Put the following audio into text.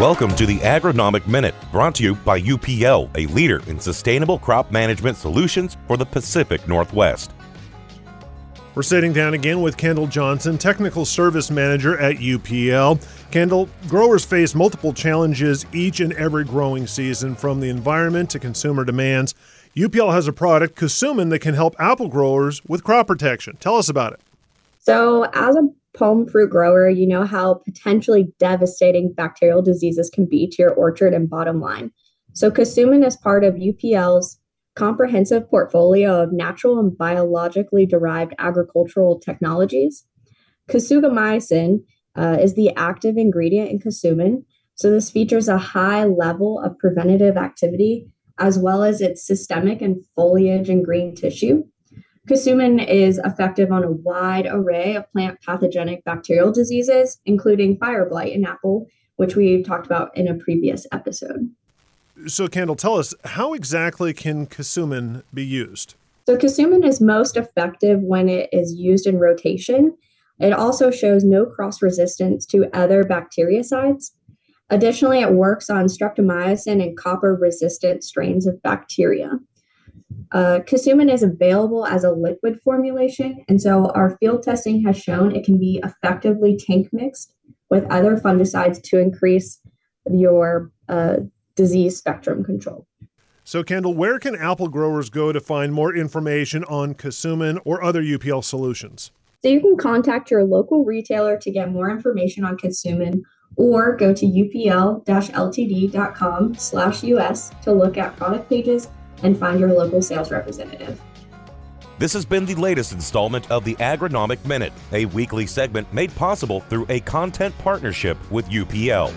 Welcome to the Agronomic Minute, brought to you by UPL, a leader in sustainable crop management solutions for the Pacific Northwest. We're sitting down again with Kendall Johnson, Technical Service Manager at UPL. Kendall, growers face multiple challenges each and every growing season, from the environment to consumer demands. UPL has a product, Kasumin, that can help apple growers with crop protection. Tell us about it. So, as a pome fruit grower, you know how potentially devastating bacterial diseases can be to your orchard and bottom line. So, Kasumin is part of UPL's comprehensive portfolio of natural and biologically derived agricultural technologies. Kasugamycin uh, is the active ingredient in Kasumin. So, this features a high level of preventative activity as well as its systemic and foliage and green tissue. Kasumin is effective on a wide array of plant pathogenic bacterial diseases, including fire blight in apple, which we talked about in a previous episode. So, Kendall, tell us how exactly can Kasumin be used? So, Kasumin is most effective when it is used in rotation. It also shows no cross resistance to other bactericides. Additionally, it works on streptomycin and copper resistant strains of bacteria. Uh, is available as a liquid formulation, and so our field testing has shown it can be effectively tank mixed with other fungicides to increase your uh, disease spectrum control. So, Kendall, where can apple growers go to find more information on Kasumin or other UPL solutions? So, you can contact your local retailer to get more information on Kasumin or go to upl-ltd.com slash us to look at product pages and find your local sales representative. This has been the latest installment of the Agronomic Minute, a weekly segment made possible through a content partnership with UPL.